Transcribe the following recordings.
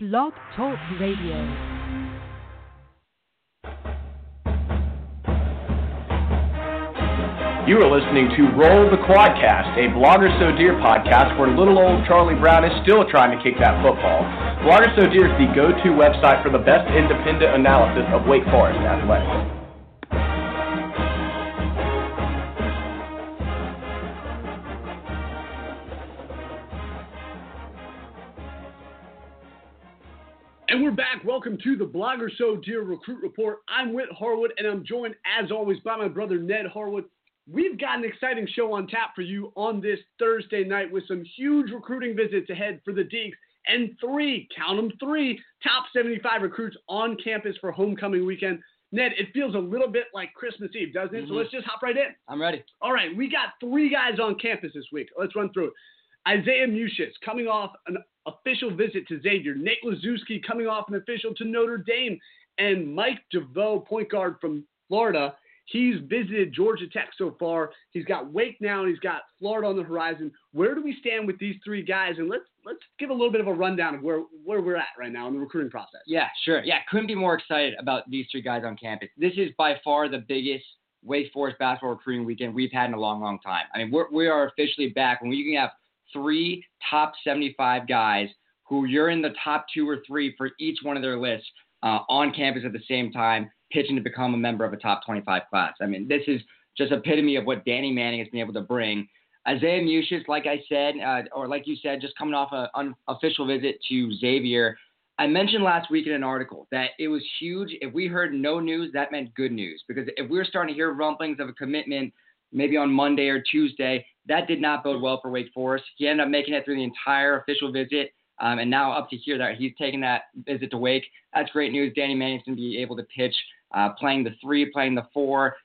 Blog Talk Radio. You are listening to Roll the Quadcast, a Blogger So Dear podcast where little old Charlie Brown is still trying to kick that football. Blogger So Dear is the go-to website for the best independent analysis of Wake Forest athletics. Back. Welcome to the Blogger So Dear Recruit Report. I'm Whit Harwood, and I'm joined, as always, by my brother Ned Harwood. We've got an exciting show on tap for you on this Thursday night with some huge recruiting visits ahead for the Deacs and three, count them three, top 75 recruits on campus for homecoming weekend. Ned, it feels a little bit like Christmas Eve, doesn't it? So Mhm. let's just hop right in. I'm ready. All right, we got three guys on campus this week. Let's run through it. Isaiah Mucius coming off an official visit to Xavier. Nate Laszewski coming off an official to Notre Dame. And Mike DeVoe, point guard from Florida. He's visited Georgia Tech so far. He's got Wake now, and he's got Florida on the horizon. Where do we stand with these three guys? And let's let's give a little bit of a rundown of where where we're at right now in the recruiting process. Yeah, sure. Yeah, couldn't be more excited about these three guys on campus. This is by far the biggest Wake Forest basketball recruiting weekend we've had in a long, long time. I mean, we're, we are officially back when we can have three top 75 guys who you're in the top two or three for each one of their lists uh, on campus at the same time, pitching to become a member of a top 25 class. I mean, this is just epitome of what Danny Manning has been able to bring. Isaiah Mucius, like I said, uh, or like you said, just coming off an unofficial visit to Xavier. I mentioned last week in an article that it was huge. If we heard no news, that meant good news. Because if we were starting to hear rumblings of a commitment maybe on Monday or Tuesday, that did not bode well for Wake Forest. He ended up making it through the entire official visit. Um, and now up to here that he's taking that visit to Wake. That's great news. Danny Manning's going to be able to pitch, uh, playing the three, playing the four,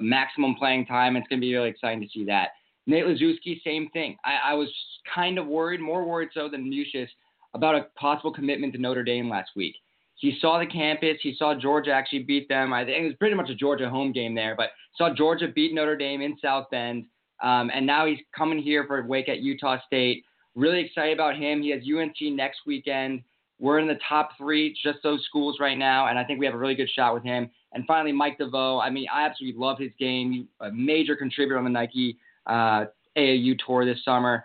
maximum playing time. It's going to be really exciting to see that. Nate Laszewski, same thing. I, I was kind of worried, more worried so than Mucius, about a possible commitment to Notre Dame last week. He saw the campus. He saw Georgia actually beat them. I think it was pretty much a Georgia home game there, but saw Georgia beat Notre Dame in South Bend. Um, and now he's coming here for a Wake at Utah State. Really excited about him. He has UNC next weekend. We're in the top three, just those schools right now, and I think we have a really good shot with him. And finally, Mike DeVoe. I mean, I absolutely love his game. A major contributor on the Nike uh, AAU tour this summer.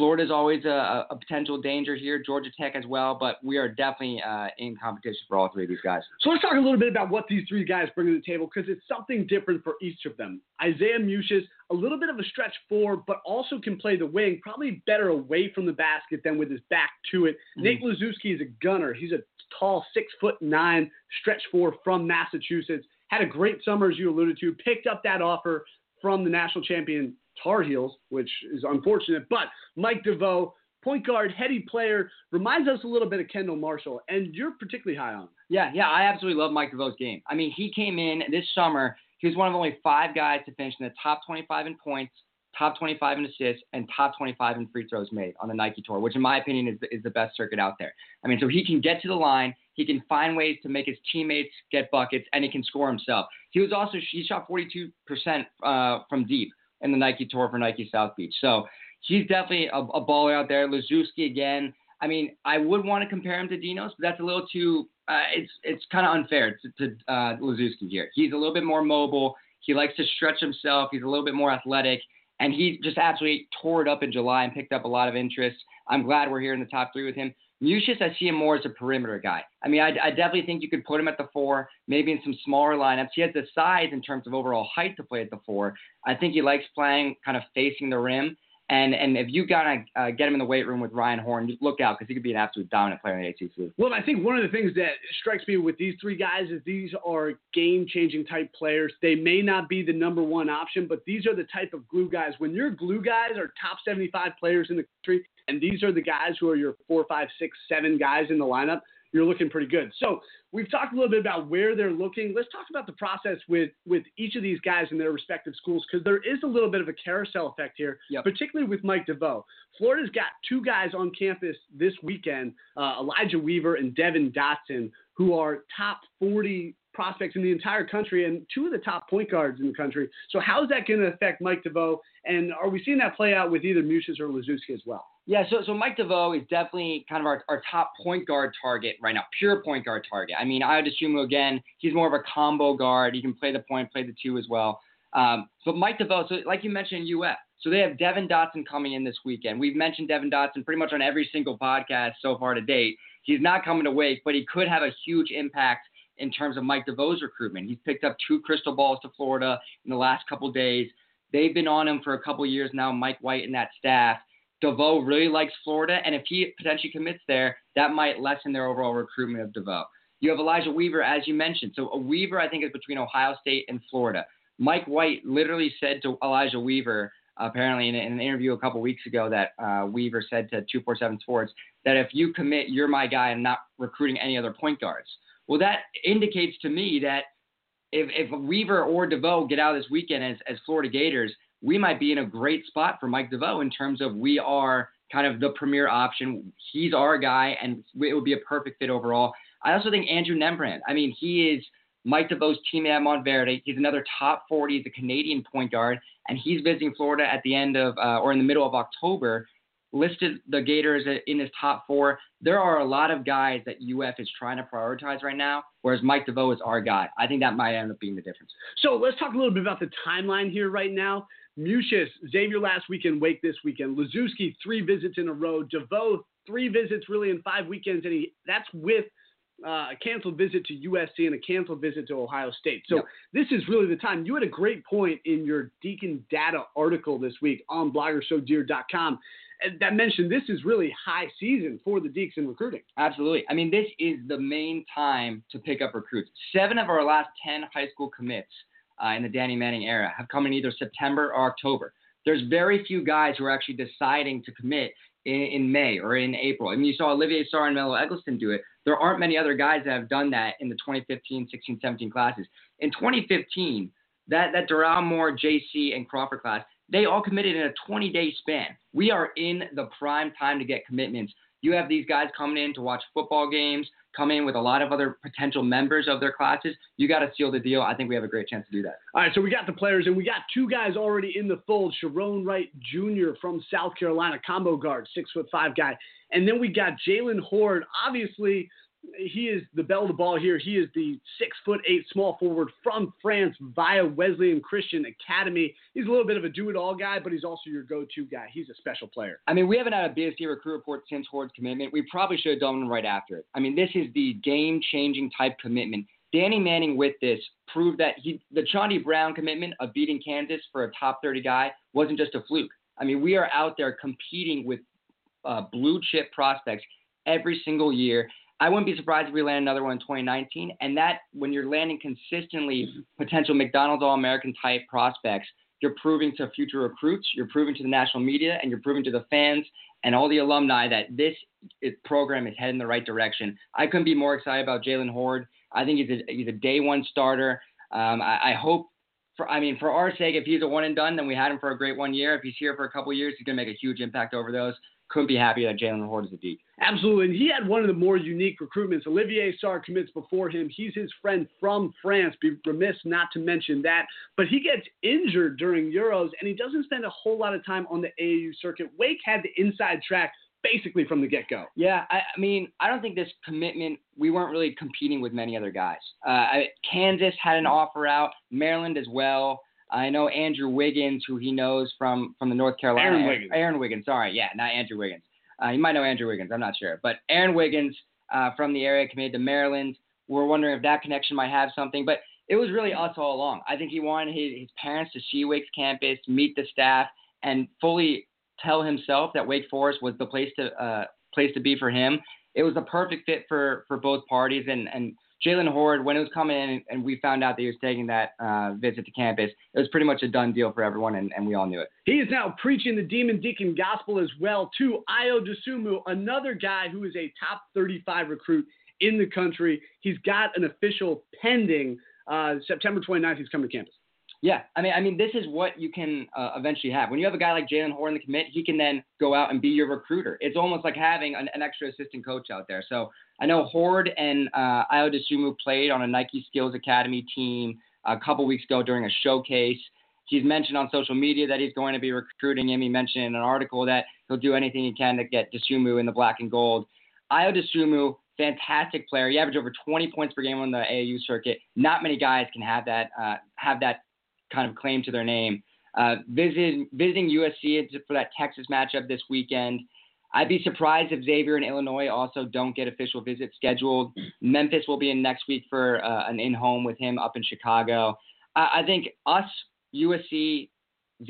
Florida's always a, a potential danger here, Georgia Tech as well, but we are definitely uh, in competition for all three of these guys. So let's talk a little bit about what these three guys bring to the table because it's something different for each of them. Isaiah Mucius, a little bit of a stretch four, but also can play the wing, probably better away from the basket than with his back to it. Mhm. Nate Laszewski is a gunner. He's a tall six foot nine stretch four from Massachusetts. Had a great summer, as you alluded to. Picked up that offer from the national champion Tar Heels, which is unfortunate. But Mike DeVoe, point guard, heady player, reminds us a little bit of Kendall Marshall, and you're particularly high on him. Yeah, yeah, I absolutely love Mike DeVoe's game. I mean, he came in this summer. He was one of only five guys to finish in the top 25 in points, top 25 in assists, and top 25 in free throws made on the Nike Tour, which in my opinion is, is the best circuit out there. I mean, so he can get to the line, he can find ways to make his teammates get buckets, and he can score himself. He was also he shot 42% uh, from deep in the Nike Tour for Nike South Beach. So he's definitely a, a baller out there. Laszewski again. I mean, I would want to compare him to Dinos, but that's a little too. Uh, it's it's kind of unfair to, to uh, Laszewski here. He's a little bit more mobile. He likes to stretch himself. He's a little bit more athletic, and he just absolutely tore it up in July and picked up a lot of interest. I'm glad we're here in the top three with him. Mucius, I see him more as a perimeter guy. I mean, I, I definitely think you could put him at the four, maybe in some smaller lineups. He has the size in terms of overall height to play at the four. I think he likes playing kind of facing the rim. And and if you gotta uh, get him in the weight room with Ryan Horn, look out because he could be an absolute dominant player in the ACC. Well, I think one of the things that strikes me with these three guys is these are game changing type players. They may not be the number one option, but these are the type of glue guys. When your glue guys are top 75 players in the country, and these are the guys who are your four, five, six, seven guys in the lineup, you're looking pretty good. So we've talked a little bit about where they're looking. Let's talk about the process with with each of these guys in their respective schools because there is a little bit of a carousel effect here, Yep. particularly with Mike DeVoe. Florida's got two guys on campus this weekend, uh, Elijah Weaver and Devon Dotson, who are top 40 prospects in the entire country and two of the top point guards in the country. So how is that going to affect Mike DeVoe? And are we seeing that play out with either Mucius or Laszewski as well? Yeah, so so Mike DeVoe is definitely kind of our, our top point guard target right now, pure point guard target. I mean, Ayo Dosunmu, again, he's more of a combo guard. He can play the point, play the two as well. Um, but Mike DeVoe, so like you mentioned, UF. So they have Devon Dotson coming in this weekend. We've mentioned Devon Dotson pretty much on every single podcast so far to date. He's not coming to Wake, but he could have a huge impact in terms of Mike DeVoe's recruitment. He's picked up two crystal balls to Florida in the last couple days. They've been on him for a couple years now, Mike White and that staff. DeVoe really likes Florida, and if he potentially commits there, that might lessen their overall recruitment of DeVoe. You have Elijah Weaver, as you mentioned. So a Weaver, I think, is between Ohio State and Florida. Mike White literally said to Elijah Weaver, apparently in, an interview a couple weeks ago, that uh, Weaver said to 247 Sports that if you commit, you're my guy, and not recruiting any other point guards. Well, that indicates to me that if, if Weaver or DeVoe get out this weekend as, as Florida Gators, we might be in a great spot for Mike DeVoe in terms of we are kind of the premier option. He's our guy, and it would be a perfect fit overall. I also think Andrew Nembhard. I mean, he is Mike DeVoe's teammate at Montverde. He's another top 40. He's a Canadian point guard, and he's visiting Florida at the end of uh, or in the middle of October. Listed the Gators in his top four. There are a lot of guys that UF is trying to prioritize right now, whereas Mike DeVoe is our guy. I think that might end up being the difference. So let's talk a little bit about the timeline here right now. Mucius, Xavier last weekend, Wake this weekend. Laszewski, three visits in a row. DeVoe, three visits really in five weekends, and he that's with uh, a canceled visit to USC and a canceled visit to Ohio State. So yep. this is really the time. You had a great point in your Deacon data article this week on bloggersodear.com that mentioned this is really high season for the Deacs in recruiting. Absolutely. I mean, this is the main time to pick up recruits. Seven of our last 10 high school commits uh, in the Danny Manning era have come in either September or October. There's very few guys who are actually deciding to commit in, in May or in April. I mean, you saw Olivier Sarr and Melo Eggleston do it. There aren't many other guys that have done that in the 2015, 16, 17 classes. In 2015, that, that Doral Moore, JC, and Crawford class, they all committed in a 20 day span. We are in the prime time to get commitments. You have these guys coming in to watch football games, come in with a lot of other potential members of their classes, you got to seal the deal. I think we have a great chance to do that. All right, so we got the players, and we got two guys already in the fold. Sharone Wright Jr. from South Carolina, combo guard, six foot five guy, and then we got Jaylen Hoard. Obviously, he is the bell of the ball here. He is the six foot eight small forward from France via Wesleyan Christian Academy. He's a little bit of a do it all guy, but he's also your go to guy. He's a special player. I mean, we haven't had a BSD recruit report since Hoard's commitment. We probably should have done one right after it. I mean, this is the game changing type commitment. Danny Manning with this proved that he the Chaundee Brown commitment of beating Kansas for a top 30 guy wasn't just a fluke. I mean, we are out there competing with uh, blue chip prospects every single year. I wouldn't be surprised if we land another one in 2019. And that, when you're landing consistently potential McDonald's All American type prospects, you're proving to future recruits, you're proving to the national media, and you're proving to the fans and all the alumni that this program is heading the right direction. I couldn't be more excited about Jaylen Hoard. I think he's a, he's a day one starter. Um, I, I, hope, for I mean, for our sake, if he's a one and done, then we had him for a great one year. If he's here for a couple years, he's going to make a huge impact over those couldn't be happier that Jaylen Hoard is a Deac. Absolutely. And he had one of the more unique recruitments. Olivier Sarr commits before him. He's his friend from France. Be remiss not to mention that. But he gets injured during Euros, and he doesn't spend a whole lot of time on the AAU circuit. Wake had the inside track basically from the get go. Yeah, I, I, mean, I don't think this commitment, we weren't really competing with many other guys. Uh, I, Kansas had an offer out, Maryland as well. I know Andrew Wiggins, who he knows from from the North Carolina. Aaron Wiggins. Aaron Wiggins. Sorry, yeah, not Andrew Wiggins. Uh, you might know Andrew Wiggins. I'm not sure, but Aaron Wiggins uh, from the area committed to Maryland. We're wondering if that connection might have something, but it was really us all along. I think he wanted his, his parents to see Wake's campus, meet the staff, and fully tell himself that Wake Forest was the place to uh, place to be for him. It was a perfect fit for for both parties, and and Jaylen Hoard, when it was coming in and we found out that he was taking that uh, visit to campus, it was pretty much a done deal for everyone, and, and we all knew it. He is now preaching the Demon Deacon gospel as well, to Ayo Dosunmu, another guy who is a top 35 recruit in the country. He's got an official pending. Uh, September 29th, he's coming to campus. Yeah, I mean, I mean, this is what you can uh, eventually have. When you have a guy like Jaylen Hoard in the commit, he can then go out and be your recruiter. It's almost like having an, an extra assistant coach out there. So I know Hoard and uh, Ayo Dosunmu played on a Nike Skills Academy team a couple weeks ago during a showcase. He's mentioned on social media that he's going to be recruiting him. He mentioned in an article that he'll do anything he can to get Dosunmu in the black and gold. Ayo Dosunmu, fantastic player. He averaged over 20 points per game on the AAU circuit. Not many guys can have that uh, have that kind of claim to their name. Uh, visiting USC for that Texas matchup this weekend. I'd be surprised if Xavier and Illinois also don't get official visits scheduled. Memphis will be in next week for uh, an in home with him up in Chicago. I, I think us, USC,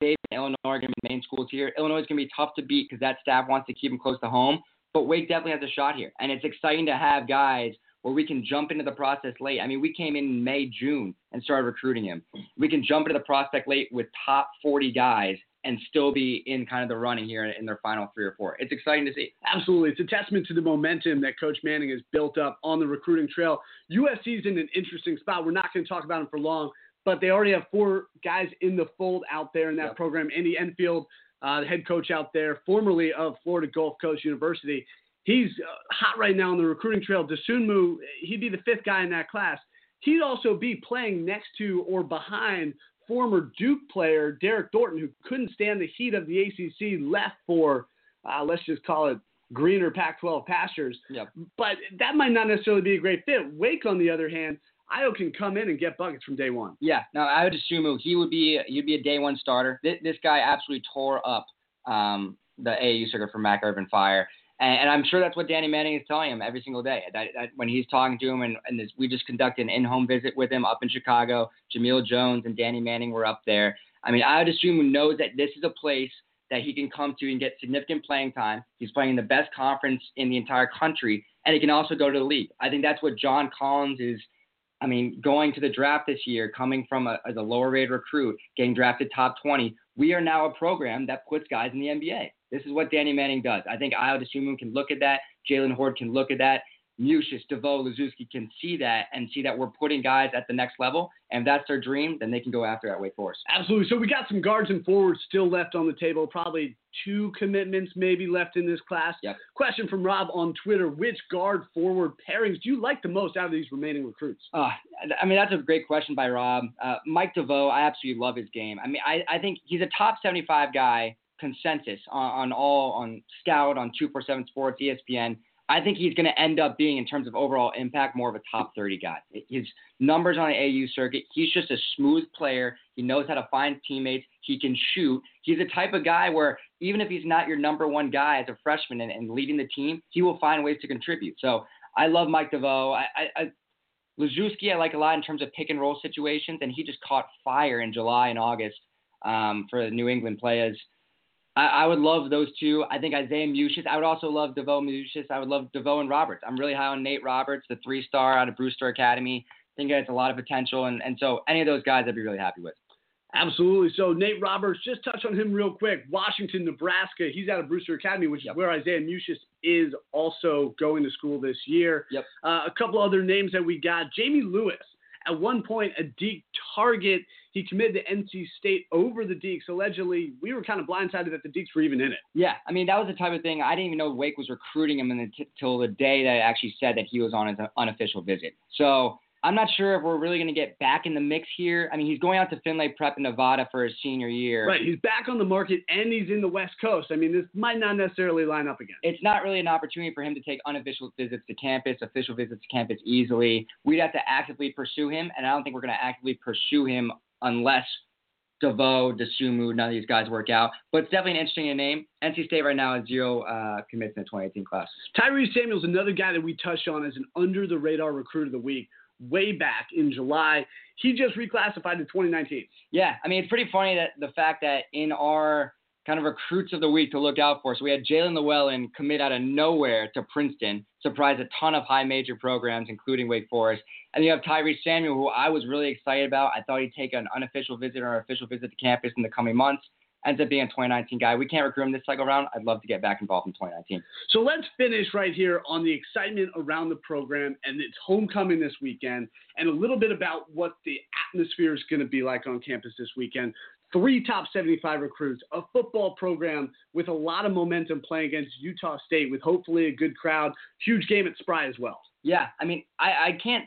Xavier, and Illinois are going to be main schools here. Illinois is going to be tough to beat because that staff wants to keep them close to home. But Wake definitely has a shot here. And it's exciting to have guys where we can jump into the process late. I mean, we came in May, June and started recruiting him. We can jump into the prospect late with top 40 guys and still be in kind of the running here in their final three or four. It's exciting to see. Absolutely. It's a testament to the momentum that Coach Manning has built up on the recruiting trail. USC's in an interesting spot. We're not going to talk about them for long, but they already have four guys in the fold out there in that yep. program. Andy Enfield, uh, the head coach out there, formerly of Florida Gulf Coast University. He's uh, hot right now on the recruiting trail. Dosunmu, he'd be the fifth guy in that class. He'd also be playing next to or behind former Duke player Derek Thornton, who couldn't stand the heat of the ACC, left for uh, let's just call it greener Pac-12 pastures. Yep. But that might not necessarily be a great fit. Wake, on the other hand, Ayo can come in and get buckets from day one. Yeah, no, I would assume he would be he'd be a day one starter. This, this guy absolutely tore up um, the AAU circuit for Mac Irvin Fire. And, and, I'm sure that's what Danny Manning is telling him every single day. That, that when he's talking to him, and, and this, we just conducted an in-home visit with him up in Chicago. Jamill Jones and Danny Manning were up there. I mean, I would assume knows that this is a place that he can come to and get significant playing time. He's playing in the best conference in the entire country, and he can also go to the league. I think that's what John Collins is. I mean, going to the draft this year, coming from a, as a lower rated recruit, getting drafted top 20, we are now a program that puts guys in the NBA. This is what Danny Manning does. I think Ayo Dosunmu can look at that. Jaylen Hoard can look at that. Mucius, DeVoe, Laszewski can see that and see that we're putting guys at the next level. And if that's their dream, then they can go after at Wake Forest. Absolutely. So we got some guards and forwards still left on the table. Probably two commitments maybe left in this class. Yep. Question from Rob on Twitter: Which guard forward pairings do you like the most out of these remaining recruits? Uh, I mean, that's a great question by Rob. Uh, Mike DeVoe, I absolutely love his game. I mean, I, I think he's a top 75 guy consensus on, on all on Scout, on 247 Sports, ESPN. I think he's going to end up being, in terms of overall impact, more of a top 30 guy. His numbers on the AU circuit, he's just a smooth player. He knows how to find teammates. He can shoot. He's the type of guy where even if he's not your number one guy as a freshman and, and leading the team, he will find ways to contribute. So I love Mike DeVoe. I, I, I I like a lot in terms of pick and roll situations, and he just caught fire in July and August um, for the New England Playaz. I, I would love those two. I think Isaiah Mucius. I would also love DeVoe Mucius. I would love DeVoe and Roberts. I'm really high on Nate Roberts, the three star out of Brewster Academy. I think he has a lot of potential, and, and so any of those guys I'd be really happy with. Absolutely. So Nate Roberts, just touch on him real quick. Washington, Nebraska. He's out of Brewster Academy, which yep. is where Isaiah Mucius is also going to school this year. Yep. Uh, a couple other names that we got: Jamie Lewis. At one point, a deep target. He committed to NC State over the Deacs. Allegedly, we were kind of blindsided that the Deacs were even in it. Yeah, I mean that was the type of thing I didn't even know Wake was recruiting him until the day that I actually said that he was on his unofficial visit. So I'm not sure if we're really going to get back in the mix here. I mean, he's going out to Findlay Prep in Nevada for his senior year. Right. He's back on the market and he's in the West Coast. I mean, this might not necessarily line up again. It's not really an opportunity for him to take unofficial visits to campus, official visits to campus easily. We'd have to actively pursue him, and I don't think we're going to actively pursue him unless DeVoe, Dosunmu, none of these guys work out. But it's definitely an interesting name. NC State right now has zero uh, commits in the 2018 class. Tyrese Samuel's another guy that we touched on as an under the radar recruit of the week way back in July. He just reclassified to 2019. Yeah, I mean, it's pretty funny that the fact that in our kind of recruits of the week to look out for. So we had Jaelin Llewellyn commit out of nowhere to Princeton, surprise a ton of high major programs, including Wake Forest. And you have Tyree Samuel, who I was really excited about. I thought he'd take an unofficial visit or an official visit to campus in the coming months ends up being a 2019 guy. We can't recruit him this cycle round. I'd love to get back involved in 2019. So let's finish right here on the excitement around the program and its homecoming this weekend, and a little bit about what the atmosphere is going to be like on campus this weekend. Three top 75 recruits, a football program with a lot of momentum playing against Utah State with hopefully a good crowd. Huge game at Spry as well. Yeah, I mean, I, I can't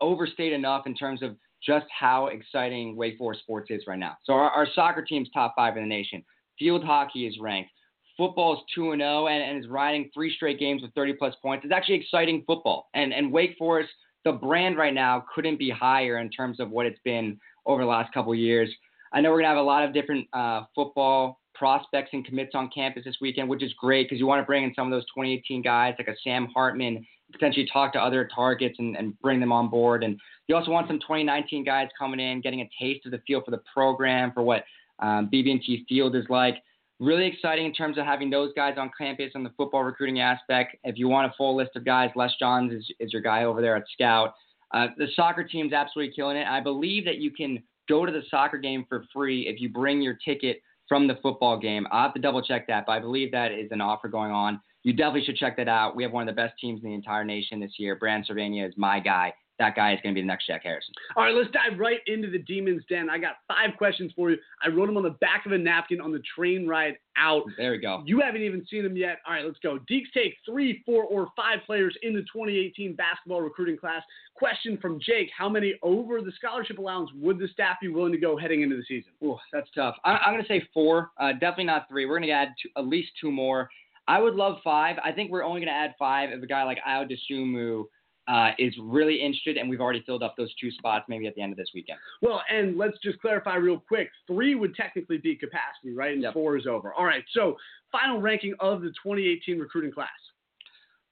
overstate enough in terms of just how exciting Wake Forest sports is right now. So our, our soccer team's top five in the nation. Field hockey is ranked. Football is 2 and 0 and is riding three straight games with 30 plus points. It's actually exciting football. And and Wake Forest, the brand right now couldn't be higher in terms of what it's been over the last couple years. I know we're gonna have a lot of different uh, football prospects and commits on campus this weekend, which is great because you want to bring in some of those 2018 guys like a Sam Hartman, potentially talk to other targets and, and bring them on board. And you also want some 2019 guys coming in, getting a taste of the feel for the program, for what um, BB&T Field is like. Really exciting in terms of having those guys on campus on the football recruiting aspect. If you want a full list of guys, Les Johns is, is your guy over there at Scout. Uh, the soccer team's absolutely killing it. I believe that you can go to the soccer game for free if you bring your ticket from the football game. I'll have to double check that, but I believe that is an offer going on. You definitely should check that out. We have one of the best teams in the entire nation this year. Brandon Servania is my guy that guy is going to be the next Jack Harrison. All right, let's dive right into the Demon's Den. I got five questions for you. I wrote them on the back of a napkin on the train ride out. There we go. You haven't even seen them yet. All right, let's go. Deacs take three, four, or five players in the 2018 basketball recruiting class. Question from Jake How many over the scholarship allowance would the staff be willing to go heading into the season? Ooh, that's tough. I, am going to say four, uh, definitely not three. We're going to add two, at least two more. I would love five. I think we're only going to add five if a guy like Ayo Dosunmu uh, is really interested, and we've already filled up those two spots maybe at the end of this weekend. Well, and let's just clarify real quick: three would technically be capacity, right? And yep. four is over. All right. So, final ranking of the 2018 recruiting class.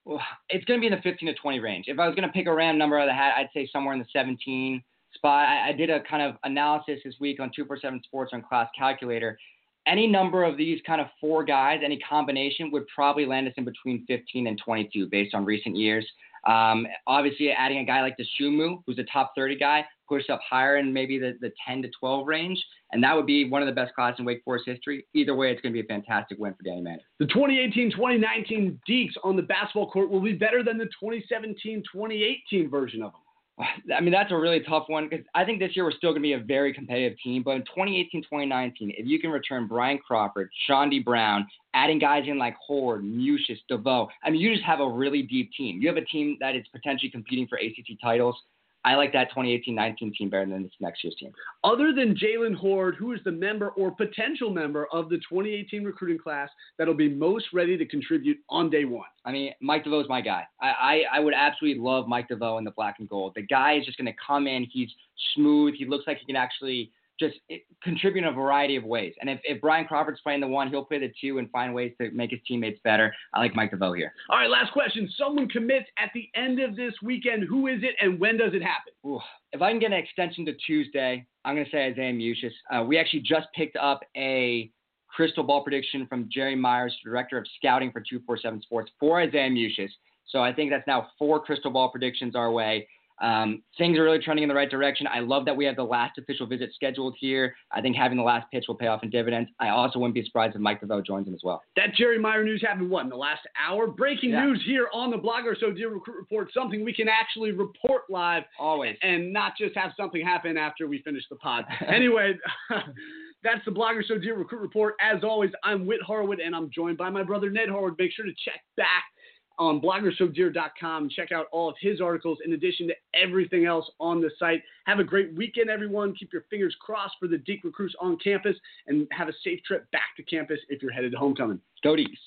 Well, it's going to be in the 15 to 20 range. If I was going to pick a random number out of the hat, I'd say somewhere in the 17 spot. I, I did a kind of analysis this week on 247 Sports on Class Calculator. Any number of these kind of four guys, any combination would probably land us in between 15 and 22 based on recent years. Um, obviously, adding a guy like the Dosunmu, who's a top 30 guy, push up higher in maybe the, the 10 to 12 range, and that would be one of the best classes in Wake Forest history. Either way, it's going to be a fantastic win for Danny Manning. The 2018-2019 Deacs on the basketball court will be better than the 2017-2018 version of them. I mean, that's a really tough one because I think this year we're still going to be a very competitive team. But in 2018, 2019, if you can return Bryant Crawford, Chaundee Brown, adding guys in like Hoard, Mucius, DeVoe, I mean, you just have a really deep team. You have a team that is potentially competing for ACC titles. I like that 2018-19 team better than this next year's team. Other than Jaylen Hoard, who is the member or potential member of the 2018 recruiting class that'll be most ready to contribute on day one? I mean, Mike DeVoe's my guy. I, I, I would absolutely love Mike DeVoe in the black and gold. The guy is just going to come in. He's smooth. He looks like he can actually – just contribute in a variety of ways. And if, if Bryant Crawford's playing the one, he'll play the two and find ways to make his teammates better. I like Mike DeVoe here. All right, last question. Someone commits at the end of this weekend. Who is it and when does it happen? Ooh, if I can get an extension to Tuesday, I'm going to say Isaiah Mucius. Uh, we actually just picked up a crystal ball prediction from Jerry Myers, director of scouting for 247 Sports, for Isaiah Mucius. So I think that's now four crystal ball predictions our way. Um, things are really trending in the right direction. I love that we have the last official visit scheduled here. I think having the last pitch will pay off in dividends. I also wouldn't be surprised if Mike DeVoe joins him as well. That Jerry Meyer news happened what in the last hour? Breaking yeah. news here on the Blogger So Dear Recruit Report. Something we can actually report live, always, and not just have something happen after we finish the pod. anyway. That's the Blogger So Dear Recruit Report. As always, I'm Whit Harwood, and I'm joined by my brother Ned Harwood. Make sure to check back on bloggersodear.com. Check out all of his articles in addition to everything else on the site. Have a great weekend, everyone. Keep your fingers crossed for the Deac recruits on campus and have a safe trip back to campus if you're headed to homecoming. Go Deacs.